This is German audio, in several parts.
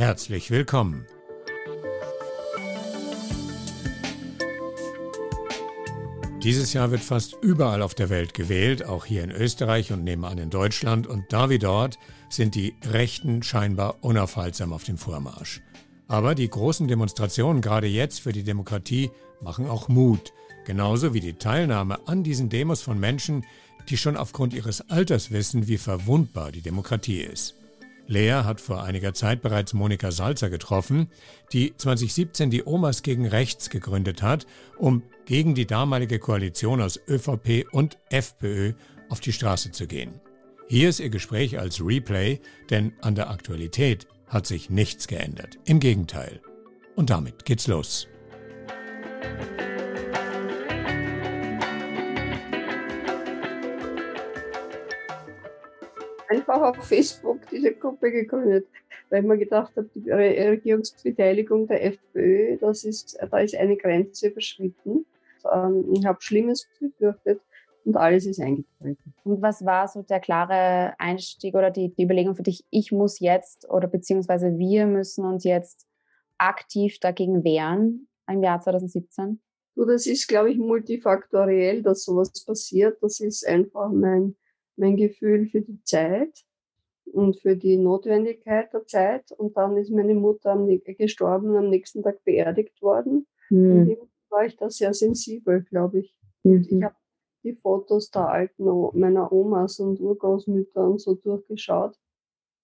Herzlich willkommen. Dieses Jahr wird fast überall auf der Welt gewählt, auch hier in Österreich und nebenan in Deutschland. Und da wie dort sind die Rechten scheinbar unaufhaltsam auf dem Vormarsch. Aber die großen Demonstrationen gerade jetzt für die Demokratie machen auch Mut. Genauso wie die Teilnahme an diesen Demos von Menschen, die schon aufgrund ihres Alters wissen, wie verwundbar die Demokratie ist. Lea hat vor einiger Zeit bereits Monika Salzer getroffen, die 2017 die Omas gegen Rechts gegründet hat, um gegen die damalige Koalition aus ÖVP und FPÖ auf die Straße zu gehen. Hier ist ihr Gespräch als Replay, denn an der Aktualität hat sich nichts geändert. Im Gegenteil. Und damit geht's los. Einfach auf Facebook diese Gruppe gegründet, weil ich mir gedacht habe, die Regierungsbeteiligung der FPÖ, das ist, da ist eine Grenze überschritten. Ähm, ich habe Schlimmes befürchtet und alles ist eingetreten. Und was war so der klare Einstieg oder die, die Überlegung für dich, ich muss jetzt oder beziehungsweise wir müssen uns jetzt aktiv dagegen wehren im Jahr 2017? So, das ist, glaube ich, multifaktoriell, dass sowas passiert. Das ist einfach mein mein Gefühl für die Zeit und für die Notwendigkeit der Zeit. Und dann ist meine Mutter am, gestorben, am nächsten Tag beerdigt worden. Mhm. Und war ich da sehr sensibel, glaube ich. Mhm. Ich habe die Fotos der alten, meiner Omas und Urgroßmütter und so durchgeschaut,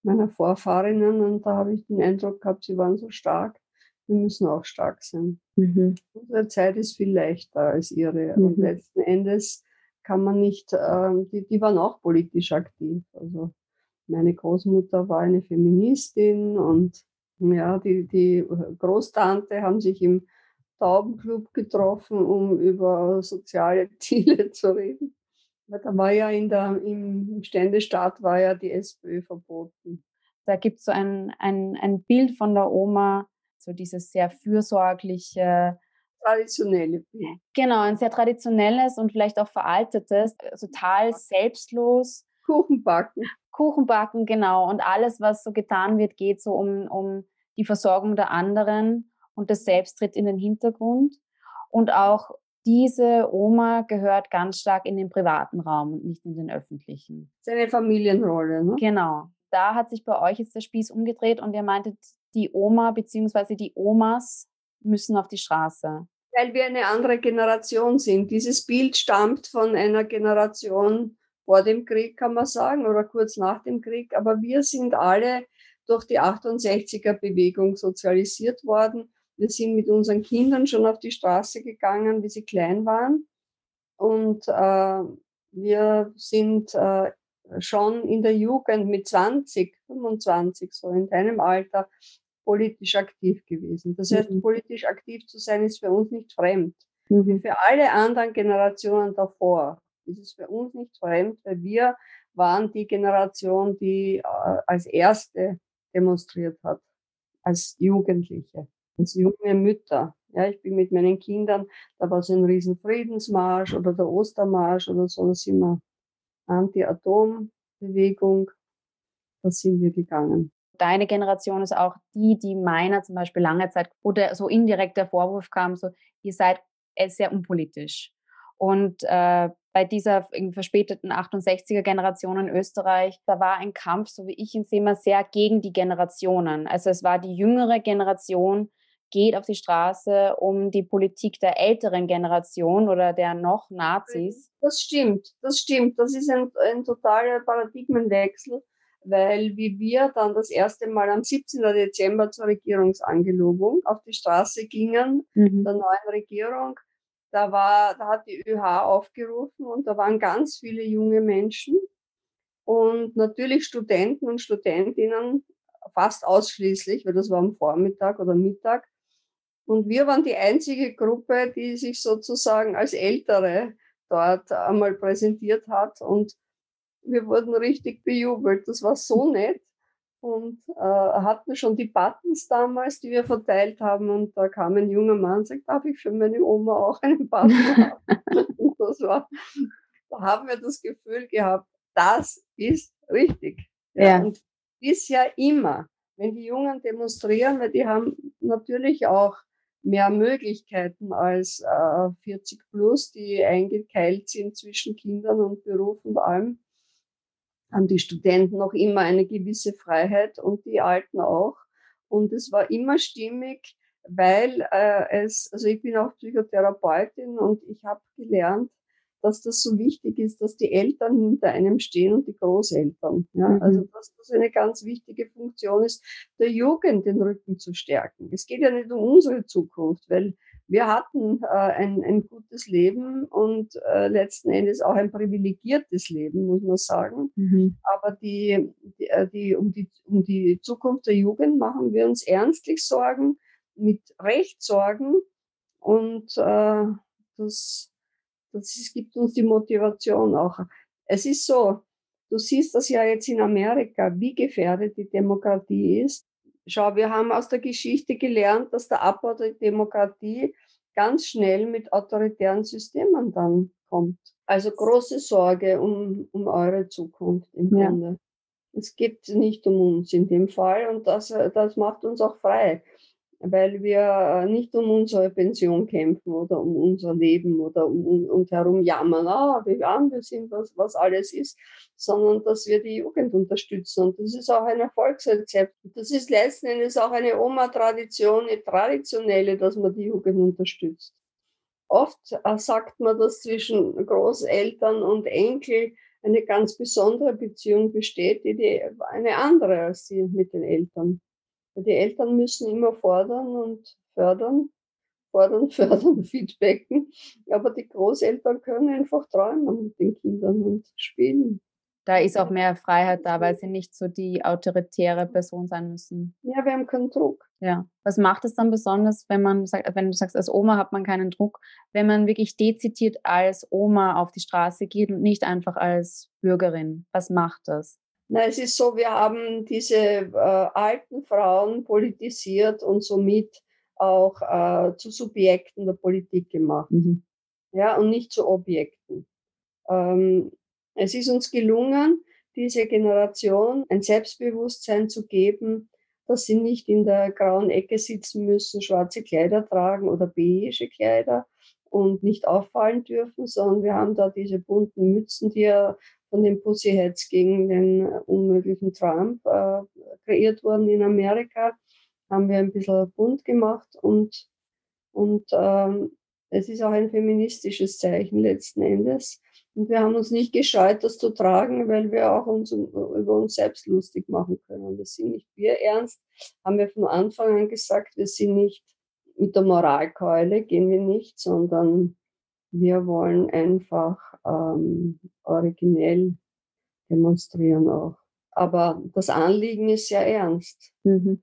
meiner Vorfahrinnen, und da habe ich den Eindruck gehabt, sie waren so stark. Wir müssen auch stark sein. Mhm. Unsere Zeit ist viel leichter als ihre. Mhm. Und letzten Endes kann man nicht, äh, die, die waren auch politisch aktiv. Also meine Großmutter war eine Feministin und ja, die, die Großtante haben sich im Taubenclub getroffen, um über soziale Ziele zu reden. Da war ja in der, im Ständestaat war ja die SPÖ verboten. Da gibt es so ein, ein, ein Bild von der Oma, so dieses sehr fürsorgliche, traditionelle Bild. Genau, ein sehr traditionelles und vielleicht auch veraltetes, äh, total selbstlos. Kuchenbacken. Kuchenbacken, genau. Und alles, was so getan wird, geht so um, um die Versorgung der anderen und das Selbst tritt in den Hintergrund. Und auch diese Oma gehört ganz stark in den privaten Raum und nicht in den öffentlichen. Seine Familienrolle, ne? Genau. Da hat sich bei euch jetzt der Spieß umgedreht und ihr meintet, die Oma bzw. die Omas müssen auf die Straße weil wir eine andere Generation sind. Dieses Bild stammt von einer Generation vor dem Krieg, kann man sagen, oder kurz nach dem Krieg. Aber wir sind alle durch die 68er-Bewegung sozialisiert worden. Wir sind mit unseren Kindern schon auf die Straße gegangen, wie sie klein waren. Und äh, wir sind äh, schon in der Jugend mit 20, 25, so in deinem Alter, politisch aktiv gewesen. Das heißt, mhm. politisch aktiv zu sein ist für uns nicht fremd. Mhm. Wie für alle anderen Generationen davor ist es für uns nicht fremd, weil wir waren die Generation, die äh, als erste demonstriert hat, als Jugendliche, als junge Mütter. Ja, ich bin mit meinen Kindern, da war so ein riesen Friedensmarsch oder der Ostermarsch oder so, da sind wir Anti-Atom-Bewegung, da sind wir gegangen deine Generation ist auch die, die meiner zum Beispiel lange Zeit, oder so indirekt der Vorwurf kam, so, ihr seid äh, sehr unpolitisch. Und äh, bei dieser verspäteten 68er Generation in Österreich, da war ein Kampf, so wie ich ihn sehe, sehr gegen die Generationen. Also es war die jüngere Generation, geht auf die Straße, um die Politik der älteren Generation oder der noch Nazis. Das stimmt, das stimmt. Das ist ein, ein totaler Paradigmenwechsel weil wie wir dann das erste Mal am 17. Dezember zur Regierungsangelobung auf die Straße gingen, mhm. der neuen Regierung, da war, da hat die ÖH aufgerufen und da waren ganz viele junge Menschen und natürlich Studenten und Studentinnen fast ausschließlich, weil das war am Vormittag oder Mittag. Und wir waren die einzige Gruppe, die sich sozusagen als Ältere dort einmal präsentiert hat und wir wurden richtig bejubelt. Das war so nett. Und äh, hatten schon die Buttons damals, die wir verteilt haben. Und da kam ein junger Mann und sagte, darf ich für meine Oma auch einen Button haben? und das war, da haben wir das Gefühl gehabt, das ist richtig. Ja. ja. Und bisher immer, wenn die Jungen demonstrieren, weil die haben natürlich auch mehr Möglichkeiten als äh, 40 plus, die eingekeilt sind zwischen Kindern und Beruf und allem, haben die Studenten noch immer eine gewisse Freiheit und die Alten auch. Und es war immer stimmig, weil äh, es, also ich bin auch Psychotherapeutin und ich habe gelernt, dass das so wichtig ist, dass die Eltern hinter einem stehen und die Großeltern. Ja? Mhm. Also dass das eine ganz wichtige Funktion ist, der Jugend den Rücken zu stärken. Es geht ja nicht um unsere Zukunft, weil wir hatten äh, ein, ein gutes Leben und äh, letzten Endes auch ein privilegiertes Leben, muss man sagen. Mhm. Aber die, die, äh, die, um die, um die Zukunft der Jugend machen wir uns ernstlich Sorgen, mit Recht Sorgen. Und äh, das, das gibt uns die Motivation auch. Es ist so, du siehst das ja jetzt in Amerika, wie gefährdet die Demokratie ist. Schau, wir haben aus der Geschichte gelernt, dass der Abbau der Demokratie ganz schnell mit autoritären Systemen dann kommt. Also große Sorge um, um eure Zukunft im ja. Grunde. Es geht nicht um uns in dem Fall und das, das macht uns auch frei weil wir äh, nicht um unsere Pension kämpfen oder um unser Leben oder um, uns herum jammern, ah, wie arm wir sind, was, was alles ist, sondern dass wir die Jugend unterstützen. Und das ist auch ein Erfolgsrezept. Das ist letzten Endes auch eine Oma-Tradition, eine traditionelle, dass man die Jugend unterstützt. Oft äh, sagt man, dass zwischen Großeltern und Enkel eine ganz besondere Beziehung besteht, die, die eine andere als die mit den Eltern. Die Eltern müssen immer fordern und fördern, fordern, fördern, feedbacken. Aber die Großeltern können einfach träumen mit den Kindern und spielen. Da ist auch mehr Freiheit da, weil sie nicht so die autoritäre Person sein müssen. Ja, wir haben keinen Druck. Ja. Was macht es dann besonders, wenn man sagt, wenn du sagst, als Oma hat man keinen Druck, wenn man wirklich dezidiert als Oma auf die Straße geht und nicht einfach als Bürgerin? Was macht das? Na, es ist so, wir haben diese äh, alten Frauen politisiert und somit auch äh, zu Subjekten der Politik gemacht. Mhm. Ja, und nicht zu Objekten. Ähm, es ist uns gelungen, diese Generation ein Selbstbewusstsein zu geben, dass sie nicht in der grauen Ecke sitzen müssen, schwarze Kleider tragen oder beige Kleider und nicht auffallen dürfen, sondern wir haben da diese bunten Mützen, die ja von den Pussyheads gegen den unmöglichen Trump äh, kreiert worden in Amerika, haben wir ein bisschen bunt gemacht und, und ähm, es ist auch ein feministisches Zeichen letzten Endes. Und wir haben uns nicht gescheut, das zu tragen, weil wir auch uns über uns selbst lustig machen können. Wir sind nicht wir ernst, haben wir von Anfang an gesagt, wir sind nicht mit der Moralkeule, gehen wir nicht, sondern wir wollen einfach ähm, originell demonstrieren auch. Aber das Anliegen ist sehr ernst. Mhm.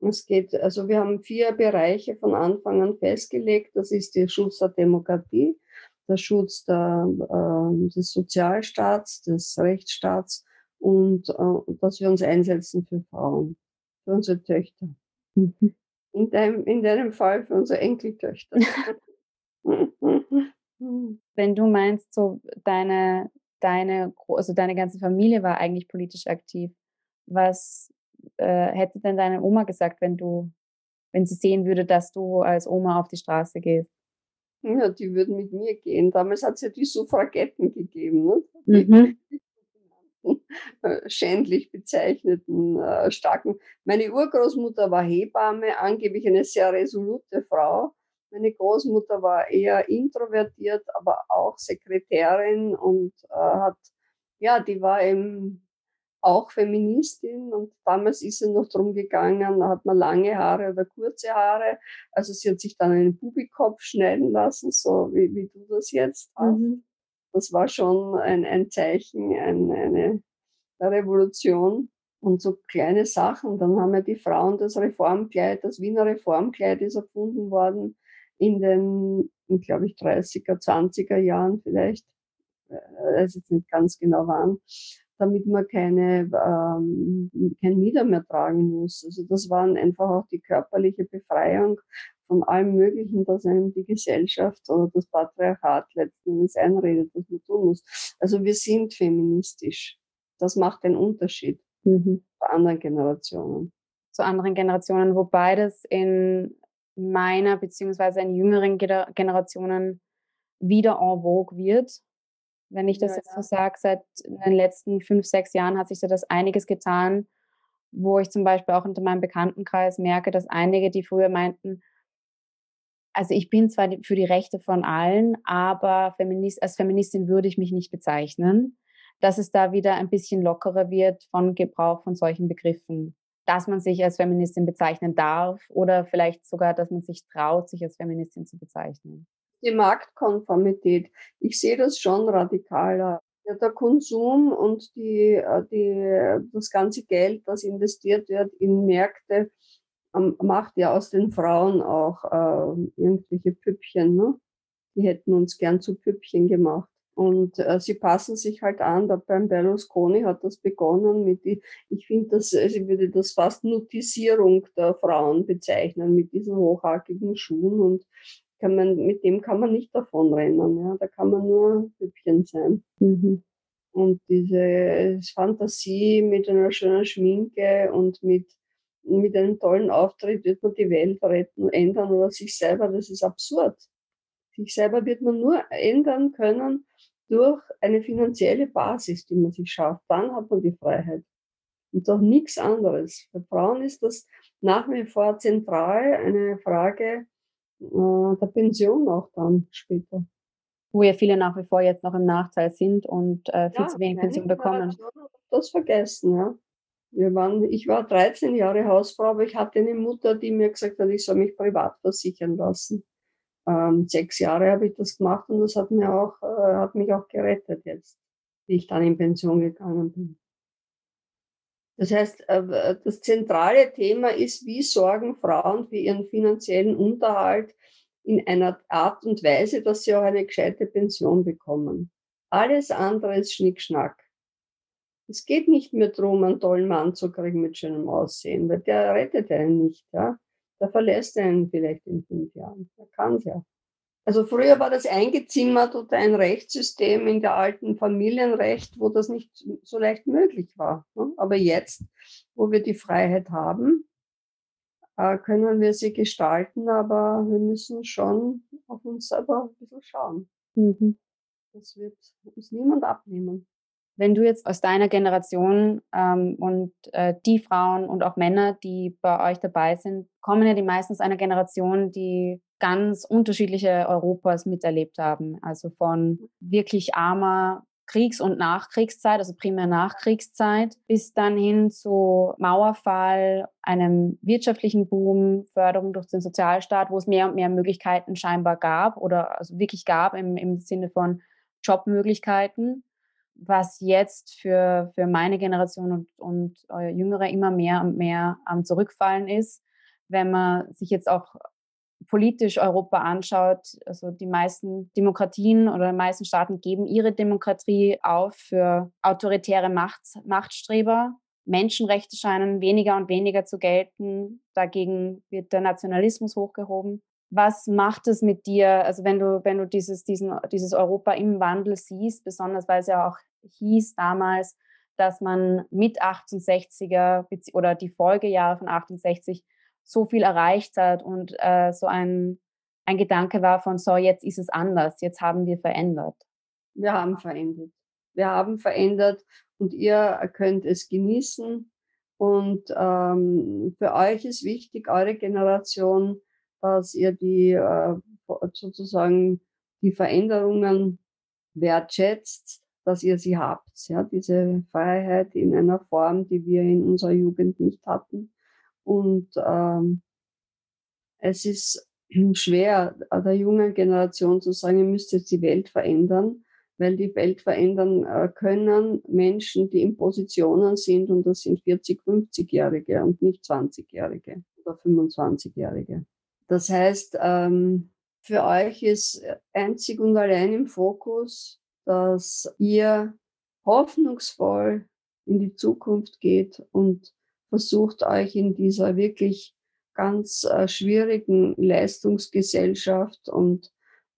Es geht, also wir haben vier Bereiche von Anfang an festgelegt. Das ist der Schutz der Demokratie, der Schutz der, äh, des Sozialstaats, des Rechtsstaats und äh, dass wir uns einsetzen für Frauen, für unsere Töchter. Mhm. In, deinem, in deinem Fall für unsere Enkeltöchter. Wenn du meinst, so deine, deine, also deine ganze Familie war eigentlich politisch aktiv, was äh, hätte denn deine Oma gesagt, wenn du, wenn sie sehen würde, dass du als Oma auf die Straße gehst? Ja, die würden mit mir gehen. Damals hat es ja die Suffragetten gegeben, ne? Mhm. Schändlich bezeichneten, äh, starken. Meine Urgroßmutter war Hebamme, angeblich eine sehr resolute Frau. Meine Großmutter war eher introvertiert, aber auch Sekretärin und äh, hat, ja, die war eben auch Feministin und damals ist sie noch drum gegangen, hat man lange Haare oder kurze Haare. Also sie hat sich dann einen Bubikopf schneiden lassen, so wie, wie du das jetzt hast. Mhm. Das war schon ein, ein Zeichen, ein, eine Revolution und so kleine Sachen. Dann haben ja die Frauen das Reformkleid, das Wiener Reformkleid ist erfunden worden in den, glaube ich, 30er, 20er Jahren vielleicht, äh, weiß jetzt nicht ganz genau wann, damit man keine, ähm, kein Mieder mehr tragen muss. Also das war einfach auch die körperliche Befreiung von allem Möglichen, dass einem die Gesellschaft oder das Patriarchat letzten Endes einredet, was man tun muss. Also wir sind feministisch. Das macht den Unterschied mhm. bei anderen Generationen. zu anderen Generationen, wobei das in meiner beziehungsweise in jüngeren Generationen wieder en vogue wird. Wenn ich das ja, jetzt so sage, seit den letzten fünf, sechs Jahren hat sich da das einiges getan, wo ich zum Beispiel auch unter meinem Bekanntenkreis merke, dass einige, die früher meinten, also ich bin zwar für die Rechte von allen, aber Feminist, als Feministin würde ich mich nicht bezeichnen, dass es da wieder ein bisschen lockerer wird von Gebrauch von solchen Begriffen dass man sich als Feministin bezeichnen darf oder vielleicht sogar, dass man sich traut, sich als Feministin zu bezeichnen? Die Marktkonformität. Ich sehe das schon radikaler. Ja, der Konsum und die, äh, die, das ganze Geld, das investiert wird in Märkte, ähm, macht ja aus den Frauen auch äh, irgendwelche Püppchen. Ne? Die hätten uns gern zu Püppchen gemacht. Und äh, sie passen sich halt an. Da beim Berlusconi hat das begonnen mit die, ich finde das, also ich würde das fast Notisierung der Frauen bezeichnen mit diesen hochhackigen Schuhen und kann man, mit dem kann man nicht davonrennen. Ja? Da kann man nur Hübchen sein. Mhm. Und diese Fantasie mit einer schönen Schminke und mit, mit einem tollen Auftritt wird man die Welt retten, ändern oder sich selber, das ist absurd. Sich selber wird man nur ändern können durch eine finanzielle Basis, die man sich schafft. Dann hat man die Freiheit. Und doch nichts anderes. Für Frauen ist das nach wie vor zentral eine Frage äh, der Pension auch dann später. Wo ja viele nach wie vor jetzt noch im Nachteil sind und äh, viel ja, zu wenig Pension bekommen. Das vergessen, ja. Wir waren, ich war 13 Jahre Hausfrau, aber ich hatte eine Mutter, die mir gesagt hat, ich soll mich privat versichern lassen ähm, sechs Jahre habe ich das gemacht und das hat mir auch, äh, hat mich auch gerettet jetzt, wie ich dann in Pension gegangen bin. Das heißt, äh, das zentrale Thema ist, wie sorgen Frauen für ihren finanziellen Unterhalt in einer Art und Weise, dass sie auch eine gescheite Pension bekommen. Alles andere ist Schnickschnack. Es geht nicht mehr darum, einen tollen Mann zu kriegen mit schönem Aussehen, weil der rettet einen nicht. Ja? Der verlässt einen vielleicht in fünf Jahren. Der kann es ja. Also früher war das eingezimmert unter ein Rechtssystem in der alten Familienrecht, wo das nicht so leicht möglich war. Ne? Aber jetzt, wo wir die Freiheit haben, äh, können wir sie gestalten, aber wir müssen schon auf uns selber ein bisschen schauen. Mhm. Das wird uns niemand abnehmen. Wenn du jetzt aus deiner Generation ähm, und äh, die Frauen und auch Männer, die bei euch dabei sind, kommen ja die meistens einer Generation, die ganz unterschiedliche Europas miterlebt haben. Also von wirklich armer Kriegs- und Nachkriegszeit, also primär Nachkriegszeit, bis dann hin zu Mauerfall, einem wirtschaftlichen Boom, Förderung durch den Sozialstaat, wo es mehr und mehr Möglichkeiten scheinbar gab oder also wirklich gab im, im Sinne von Jobmöglichkeiten was jetzt für, für meine Generation und, und äh, Jüngere immer mehr und mehr am Zurückfallen ist. Wenn man sich jetzt auch politisch Europa anschaut, also die meisten Demokratien oder die meisten Staaten geben ihre Demokratie auf für autoritäre Macht, Machtstreber. Menschenrechte scheinen weniger und weniger zu gelten. Dagegen wird der Nationalismus hochgehoben. Was macht es mit dir, also wenn du, wenn du dieses, diesen, dieses Europa im Wandel siehst, besonders weil es ja auch hieß damals, dass man mit 68er oder die Folgejahre von 68 so viel erreicht hat und äh, so ein, ein Gedanke war von, so jetzt ist es anders, jetzt haben wir verändert. Wir haben verändert. Wir haben verändert und ihr könnt es genießen. Und ähm, für euch ist wichtig, eure Generation, dass ihr die äh, sozusagen die Veränderungen wertschätzt, dass ihr sie habt. Ja, diese Freiheit in einer Form, die wir in unserer Jugend nicht hatten. Und ähm, es ist schwer, der jungen Generation zu sagen, ihr müsst jetzt die Welt verändern, weil die Welt verändern äh, können Menschen, die in Positionen sind, und das sind 40, 50-Jährige und nicht 20-Jährige oder 25-Jährige. Das heißt, ähm, für euch ist einzig und allein im Fokus, dass ihr hoffnungsvoll in die Zukunft geht und versucht euch in dieser wirklich ganz äh, schwierigen Leistungsgesellschaft und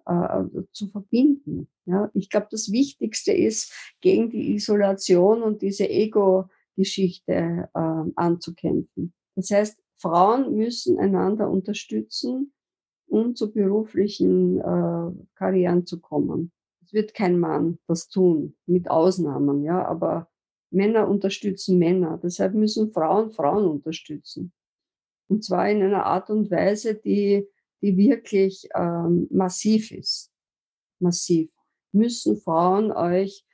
äh, zu verbinden. Ja, ich glaube, das Wichtigste ist, gegen die Isolation und diese Ego-Geschichte äh, anzukämpfen. Das heißt, Frauen müssen einander unterstützen, um zu beruflichen äh, Karrieren zu kommen. Es wird kein Mann das tun, mit Ausnahmen, ja, aber Männer unterstützen Männer. Deshalb müssen Frauen Frauen unterstützen. Und zwar in einer Art und Weise, die, die wirklich ähm, massiv ist. Massiv. Müssen Frauen euch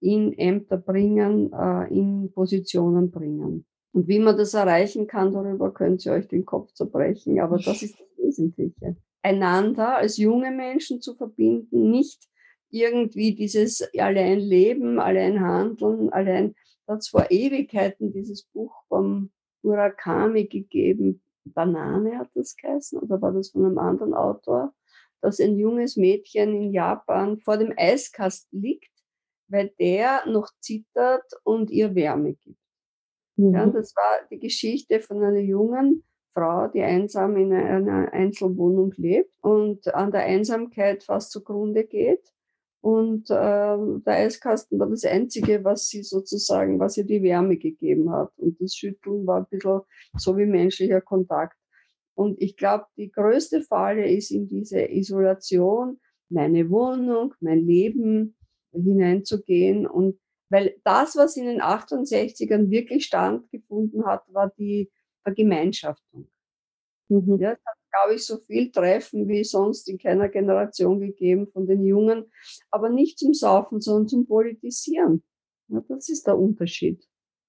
in Ämter bringen, äh, in Positionen bringen. Und wie man das erreichen kann, darüber könnt ihr euch den Kopf zerbrechen. Aber das ist das Wesentliche. Einander als junge Menschen zu verbinden, nicht irgendwie dieses allein Leben, allein Handeln, allein, da hat es vor Ewigkeiten dieses Buch vom Murakami gegeben, Banane hat das geheißen, oder war das von einem anderen Autor, dass ein junges Mädchen in Japan vor dem Eiskasten liegt, weil der noch zittert und ihr Wärme gibt. Mhm. Ja, das war die Geschichte von einer jungen Frau, die einsam in einer Einzelwohnung lebt und an der Einsamkeit fast zugrunde geht. Und äh, der Eiskasten war das Einzige, was sie sozusagen, was ihr die Wärme gegeben hat. Und das Schütteln war ein bisschen so wie menschlicher Kontakt. Und ich glaube, die größte Falle ist in diese Isolation, meine Wohnung, mein Leben hineinzugehen und weil das, was in den 68ern wirklich stattgefunden hat, war die Vergemeinschaftung. Mhm. Ja, es hat, glaube ich, so viel Treffen wie sonst in keiner Generation gegeben von den Jungen, aber nicht zum Saufen, sondern zum Politisieren. Ja, das ist der Unterschied.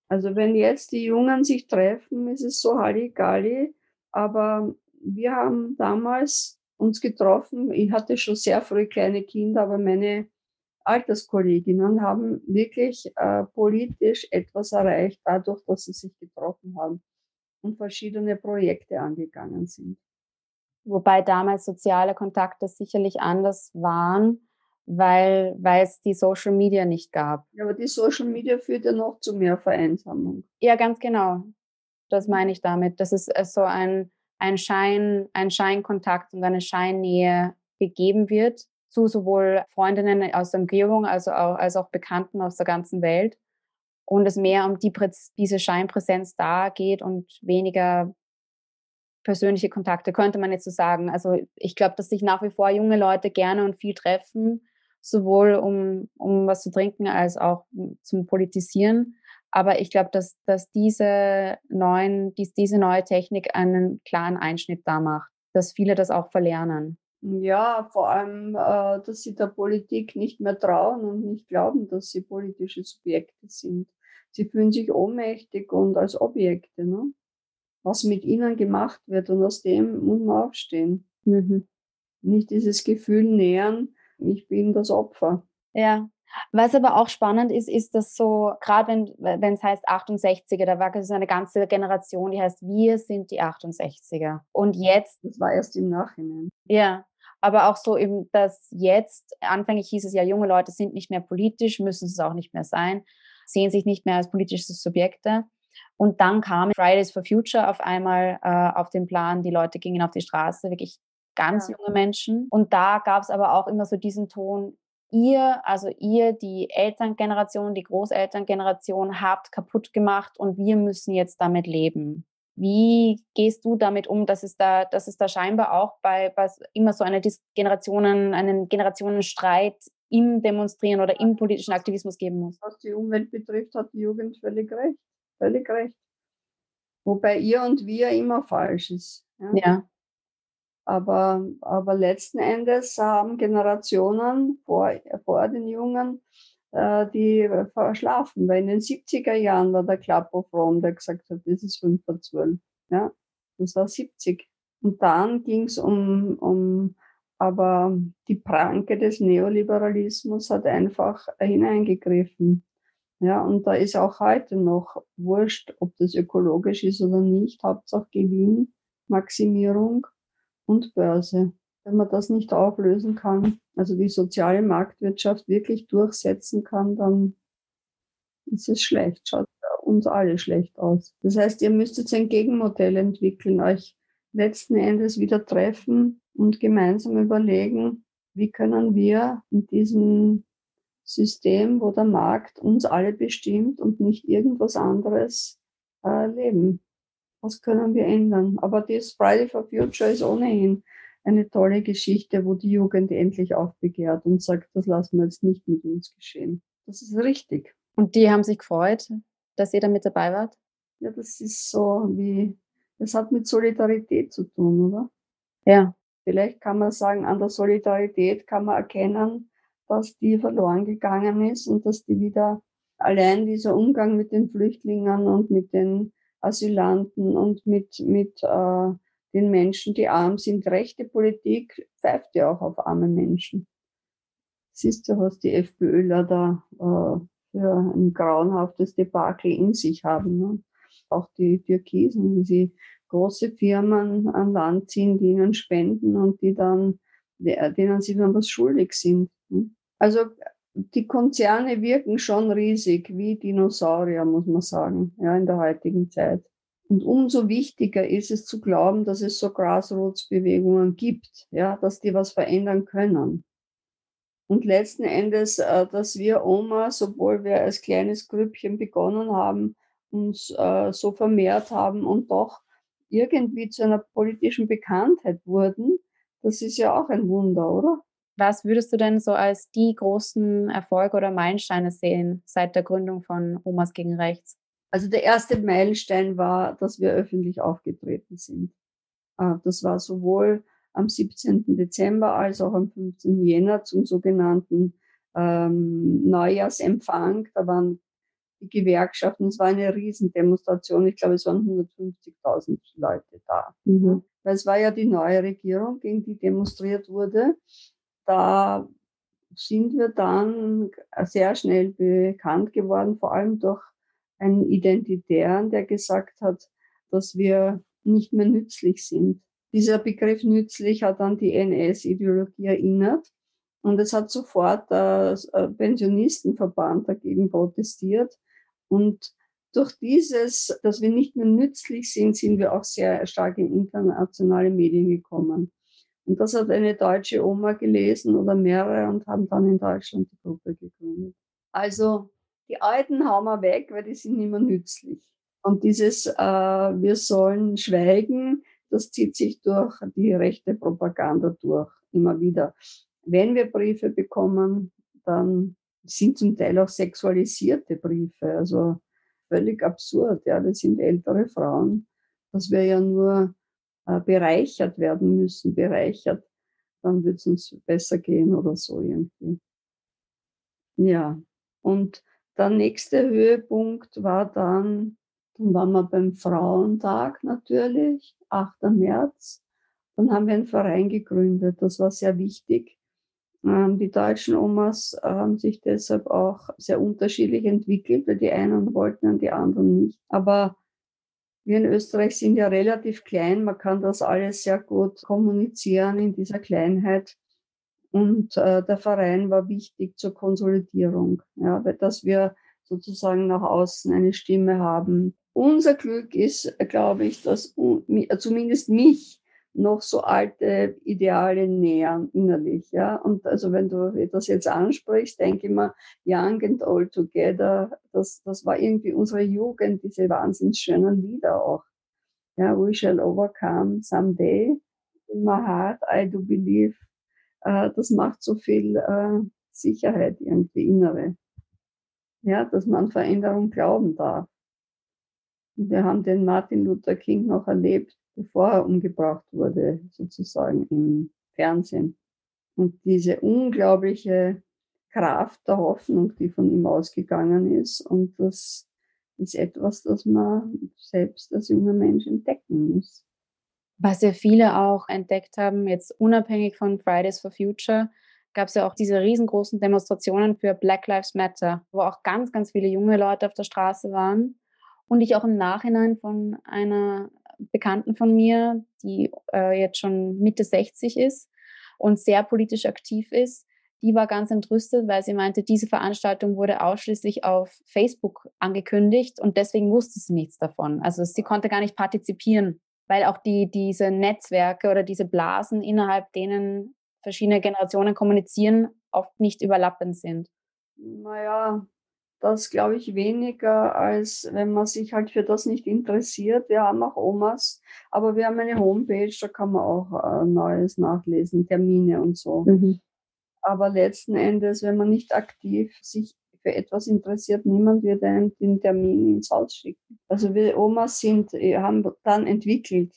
Also wenn jetzt die Jungen sich treffen, ist es so Halligalli, aber wir haben damals uns getroffen. Ich hatte schon sehr früh kleine Kinder, aber meine Alterskolleginnen haben wirklich äh, politisch etwas erreicht, dadurch, dass sie sich getroffen haben und verschiedene Projekte angegangen sind. Wobei damals soziale Kontakte sicherlich anders waren, weil, weil es die Social Media nicht gab. Ja, aber die Social Media führt ja noch zu mehr Vereinsamung. Ja, ganz genau. Das meine ich damit. Das ist äh, so ein, ein Schein, ein Scheinkontakt und eine Scheinnähe gegeben wird zu sowohl Freundinnen aus der Umgebung also auch, als auch Bekannten aus der ganzen Welt und es mehr um die, diese Scheinpräsenz da geht und weniger persönliche Kontakte, könnte man jetzt so sagen. Also ich glaube, dass sich nach wie vor junge Leute gerne und viel treffen, sowohl um, um was zu trinken als auch zum Politisieren. Aber ich glaube, dass, dass diese, neuen, dies, diese neue Technik einen klaren Einschnitt da macht, dass viele das auch verlernen. Ja, vor allem, äh, dass sie der Politik nicht mehr trauen und nicht glauben, dass sie politische Subjekte sind. Sie fühlen sich ohnmächtig und als Objekte, ne? was mit ihnen gemacht wird. Und aus dem muss man aufstehen. Mhm. Nicht dieses Gefühl nähern, ich bin das Opfer. Ja, was aber auch spannend ist, ist, dass so, gerade wenn es heißt 68er, da war so eine ganze Generation, die heißt, wir sind die 68er. Und jetzt. Das war erst im Nachhinein. Ja. Aber auch so eben, dass jetzt, anfänglich hieß es ja, junge Leute sind nicht mehr politisch, müssen es auch nicht mehr sein, sehen sich nicht mehr als politische Subjekte. Und dann kam Fridays for Future auf einmal äh, auf den Plan, die Leute gingen auf die Straße, wirklich ganz ja. junge Menschen. Und da gab es aber auch immer so diesen Ton, ihr, also ihr, die Elterngeneration, die Großelterngeneration habt kaputt gemacht und wir müssen jetzt damit leben. Wie gehst du damit um, dass es da, dass es da scheinbar auch bei, bei immer so eine Generationen, einen Generationenstreit im Demonstrieren oder im politischen Aktivismus geben muss? Was die Umwelt betrifft, hat die Jugend völlig recht. Völlig recht. Wobei ihr und wir immer falsch ist. Ja. ja. Aber, aber letzten Endes haben Generationen vor, vor den Jungen, äh, die verschlafen. Weil in den 70er Jahren war der Club of Rome, der gesagt hat, das ist 5 vor 12. Ja, das war 70. Und dann ging es um, um, aber die Pranke des Neoliberalismus hat einfach hineingegriffen. Ja, und da ist auch heute noch wurscht, ob das ökologisch ist oder nicht, Hauptsache Gewinn, Maximierung und Börse. Wenn man das nicht auflösen kann, also die soziale Marktwirtschaft wirklich durchsetzen kann, dann ist es schlecht, schaut uns alle schlecht aus. Das heißt, ihr müsst jetzt ein Gegenmodell entwickeln, euch letzten Endes wieder treffen und gemeinsam überlegen, wie können wir in diesem System, wo der Markt uns alle bestimmt und nicht irgendwas anderes äh, leben. Was können wir ändern? Aber das Friday for Future ist ohnehin eine tolle Geschichte, wo die Jugend endlich aufbegehrt und sagt, das lassen wir jetzt nicht mit uns geschehen. Das ist richtig. Und die haben sich gefreut, dass ihr da mit dabei wart? Ja, das ist so wie, das hat mit Solidarität zu tun, oder? Ja. Vielleicht kann man sagen, an der Solidarität kann man erkennen, dass die verloren gegangen ist und dass die wieder allein dieser Umgang mit den Flüchtlingen und mit den Asylanten und mit, mit äh, den Menschen, die arm sind. Rechte Politik pfeift ja auch auf arme Menschen. Siehst du, was die FPÖler da äh, für ein grauenhaftes Debakel in sich haben. Ne? Auch die Türkisen, wie sie große Firmen an Land ziehen, die ihnen spenden und die dann, denen sie dann was schuldig sind. Ne? Also die Konzerne wirken schon riesig, wie Dinosaurier, muss man sagen, ja, in der heutigen Zeit. Und umso wichtiger ist es zu glauben, dass es so Grassroots-Bewegungen gibt, ja, dass die was verändern können. Und letzten Endes, äh, dass wir Omas, obwohl wir als kleines Grüppchen begonnen haben, uns äh, so vermehrt haben und doch irgendwie zu einer politischen Bekanntheit wurden, das ist ja auch ein Wunder, oder? Was würdest du denn so als die großen Erfolge oder Meilensteine sehen seit der Gründung von Omas gegen Rechts? Also der erste Meilenstein war, dass wir öffentlich aufgetreten sind. Äh, das war sowohl am 17. Dezember als auch am 15. Jänner zum sogenannten ähm, Neujahrsempfang. Da waren die Gewerkschaften, es war eine Riesendemonstration. Ich glaube, es waren 150.000 Leute da. Mhm. Weil es war ja die neue Regierung, gegen die demonstriert wurde da sind wir dann sehr schnell bekannt geworden, vor allem durch einen Identitären, der gesagt hat, dass wir nicht mehr nützlich sind. Dieser Begriff nützlich hat dann die NS-Ideologie erinnert und es hat sofort der Pensionistenverband dagegen protestiert und durch dieses, dass wir nicht mehr nützlich sind, sind wir auch sehr stark in internationale Medien gekommen. Und das hat eine deutsche Oma gelesen oder mehrere und haben dann in Deutschland die Gruppe gegründet. Also die Alten hauen wir weg, weil die sind mehr nützlich. Und dieses äh, Wir sollen schweigen, das zieht sich durch die rechte Propaganda durch, immer wieder. Wenn wir Briefe bekommen, dann sind zum Teil auch sexualisierte Briefe, also völlig absurd. Ja, das sind ältere Frauen, dass wir ja nur äh, bereichert werden müssen, bereichert, dann wird es uns besser gehen oder so irgendwie. Ja, und der nächste Höhepunkt war dann, dann waren wir beim Frauentag natürlich, 8. März. Dann haben wir einen Verein gegründet, das war sehr wichtig. Ähm, die deutschen Omas haben sich deshalb auch sehr unterschiedlich entwickelt, weil die einen wollten und die anderen nicht. Aber wir in Österreich sind ja relativ klein. Man kann das alles sehr gut kommunizieren in dieser Kleinheit. Und äh, der Verein war wichtig zur Konsolidierung, ja, dass wir sozusagen nach außen eine Stimme haben. Unser Glück ist, glaube ich, dass zumindest mich noch so alte Ideale nähern innerlich. Ja? Und also wenn du das jetzt ansprichst, denke ich mir, Young and Old Together, das, das war irgendwie unsere Jugend, diese wahnsinnig schönen Lieder auch. Ja, We shall overcome someday. In my heart, I do believe. Äh, das macht so viel äh, Sicherheit irgendwie innere. Ja, dass man Veränderung glauben darf. Und wir haben den Martin Luther King noch erlebt, bevor er umgebracht wurde, sozusagen im Fernsehen. Und diese unglaubliche Kraft der Hoffnung, die von ihm ausgegangen ist. Und das ist etwas, das man selbst als junger Mensch entdecken muss. Was ja viele auch entdeckt haben, jetzt unabhängig von Fridays for Future, gab es ja auch diese riesengroßen Demonstrationen für Black Lives Matter, wo auch ganz, ganz viele junge Leute auf der Straße waren. Und ich auch im Nachhinein von einer Bekannten von mir, die äh, jetzt schon Mitte 60 ist und sehr politisch aktiv ist, die war ganz entrüstet, weil sie meinte, diese Veranstaltung wurde ausschließlich auf Facebook angekündigt und deswegen wusste sie nichts davon. Also sie konnte gar nicht partizipieren, weil auch die, diese Netzwerke oder diese Blasen, innerhalb denen verschiedene Generationen kommunizieren, oft nicht überlappend sind. Naja, Das glaube ich weniger, als wenn man sich halt für das nicht interessiert. Wir haben auch Omas, aber wir haben eine Homepage, da kann man auch äh, Neues nachlesen, Termine und so. Mhm. Aber letzten Endes, wenn man nicht aktiv sich für etwas interessiert, niemand wird einem den Termin ins Haus schicken. Also wir Omas sind, äh, haben dann entwickelt,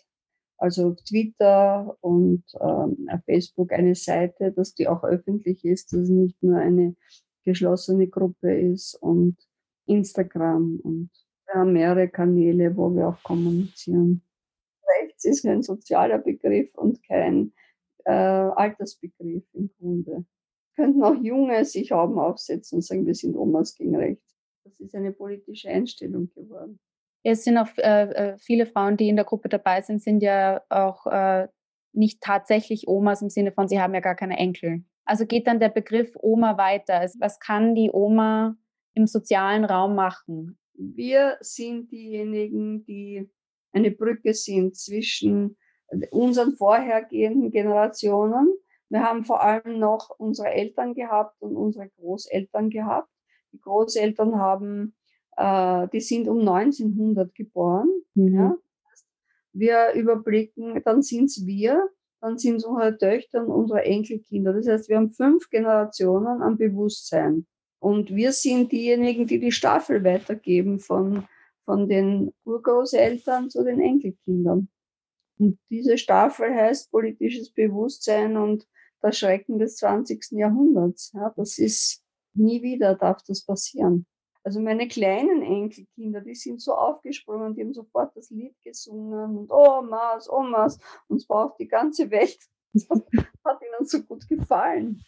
also Twitter und ähm, Facebook eine Seite, dass die auch öffentlich ist, dass nicht nur eine geschlossene Gruppe ist und Instagram und wir haben mehrere Kanäle, wo wir auch kommunizieren. Rechts ist kein sozialer Begriff und kein äh, Altersbegriff im Grunde. Könnten auch Junge sich haben aufsetzen und sagen, wir sind Omas gegen rechts. Das ist eine politische Einstellung geworden. Es sind auch äh, äh, viele Frauen, die in der Gruppe dabei sind, sind ja auch äh, nicht tatsächlich Omas im Sinne von, sie haben ja gar keine Enkel. Also geht dann der Begriff Oma weiter. Also was kann die Oma im sozialen Raum machen? Wir sind diejenigen, die eine Brücke sind zwischen unseren vorhergehenden Generationen. Wir haben vor allem noch unsere Eltern gehabt und unsere Großeltern gehabt. Die Großeltern haben äh, die sind um 1900 geboren. Mhm. Ja. Wir überblicken, dann sind es wir, dann sind es unsere Töchter und unsere Enkelkinder. Das heißt, wir haben fünf Generationen an Bewusstsein. Und wir sind diejenigen, die die Staffel weitergeben von, von den Urgroßeltern zu den Enkelkindern. Und diese Staffel heißt politisches Bewusstsein und das Schrecken des 20. Jahrhunderts. Ja, das ist nie wieder darf das passieren. Also meine kleinen Enkelkinder, die sind so aufgesprungen, die haben sofort das Lied gesungen und Omas, Omas, und es war auch die ganze Welt. Das hat ihnen so gut gefallen.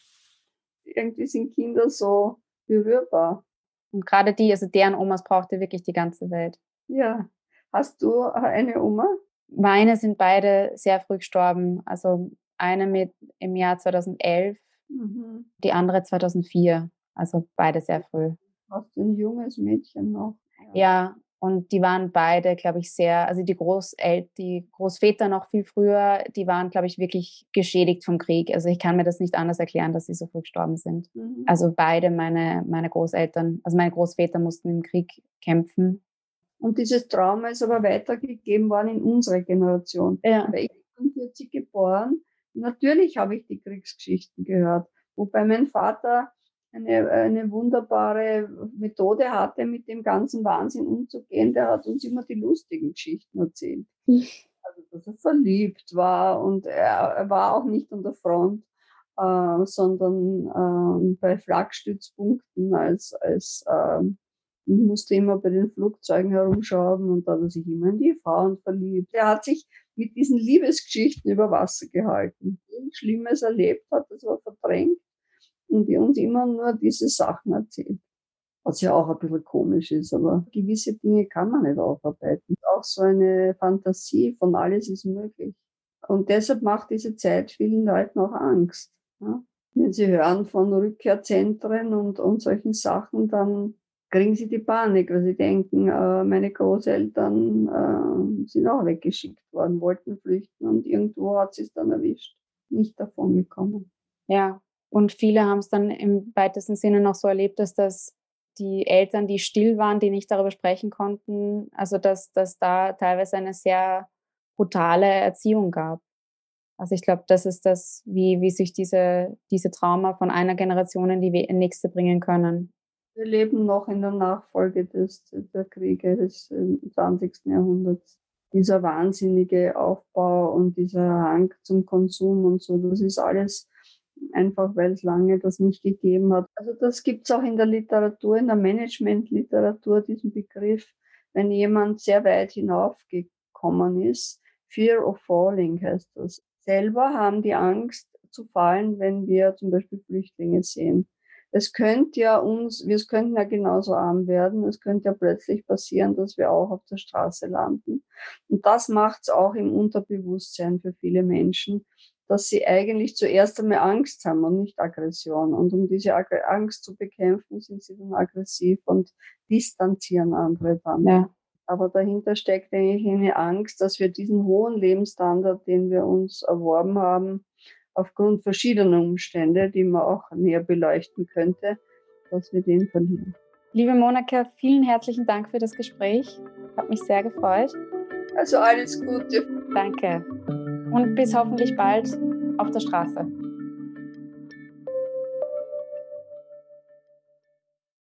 Irgendwie sind Kinder so berührbar. Und gerade die, also deren Omas brauchte wirklich die ganze Welt. Ja. Hast du eine Oma? Meine sind beide sehr früh gestorben. Also eine mit im Jahr 2011, mhm. die andere 2004. Also beide sehr früh fast ein junges Mädchen noch. Ja. ja, und die waren beide, glaube ich, sehr, also die Großel die Großväter noch viel früher, die waren, glaube ich, wirklich geschädigt vom Krieg. Also ich kann mir das nicht anders erklären, dass sie so früh gestorben sind. Mhm. Also beide meine, meine Großeltern, also meine Großväter mussten im Krieg kämpfen. Und dieses Trauma ist aber weitergegeben worden in unsere Generation. Ja. Weil ich bin 40 geboren. Natürlich habe ich die Kriegsgeschichten gehört. Wobei mein Vater eine, eine wunderbare Methode hatte, mit dem ganzen Wahnsinn umzugehen. Der hat uns immer die lustigen Geschichten erzählt. Also, dass er verliebt war und er, er war auch nicht an der Front, äh, sondern äh, bei Flakstützpunkten als, als äh, musste immer bei den Flugzeugen herumschrauben und da hat er sich immer in die Frauen verliebt. Er hat sich mit diesen Liebesgeschichten über Wasser gehalten. Schlimmes erlebt hat, das war verdrängt und die uns immer nur diese Sachen erzählt. Was ja auch ein bisschen komisch ist, aber gewisse Dinge kann man nicht aufarbeiten. Auch so eine Fantasie von alles ist möglich. Und deshalb macht diese Zeit vielen Leuten auch Angst. Ja? Wenn sie hören von Rückkehrzentren und, und solchen Sachen, dann kriegen sie die Panik, weil sie denken, äh, meine Großeltern äh, sind auch weggeschickt worden, wollten flüchten und irgendwo hat sie es dann erwischt. Nicht davon gekommen. Ja, und viele haben es dann im weitesten Sinne noch so erlebt, dass das die Eltern, die still waren, die nicht darüber sprechen konnten, also dass, dass da teilweise eine sehr brutale Erziehung gab. Also ich glaube, das ist das, wie, wie sich diese, diese Trauma von einer Generation in die nächste bringen können. Wir leben noch in der Nachfolge des, der Kriege des 20. Jahrhunderts. Dieser wahnsinnige Aufbau und dieser Hang zum Konsum und so, das ist alles einfach weil es lange das nicht gegeben hat. Also das gibt es auch in der Literatur, in der Managementliteratur, diesen Begriff, wenn jemand sehr weit hinaufgekommen ist. Fear of Falling heißt das. Selber haben die Angst zu fallen, wenn wir zum Beispiel Flüchtlinge sehen. Es könnte ja uns, wir könnten ja genauso arm werden. Es könnte ja plötzlich passieren, dass wir auch auf der Straße landen. Und das macht es auch im Unterbewusstsein für viele Menschen, dass sie eigentlich zuerst einmal Angst haben und nicht Aggression. Und um diese Angst zu bekämpfen, sind sie dann aggressiv und distanzieren andere dann. Ja. Aber dahinter steckt eigentlich eine Angst, dass wir diesen hohen Lebensstandard, den wir uns erworben haben, aufgrund verschiedener Umstände, die man auch näher beleuchten könnte, dass wir den verlieren. Liebe Monika, vielen herzlichen Dank für das Gespräch. Hat mich sehr gefreut. Also alles Gute. Danke. Und bis hoffentlich bald auf der Straße.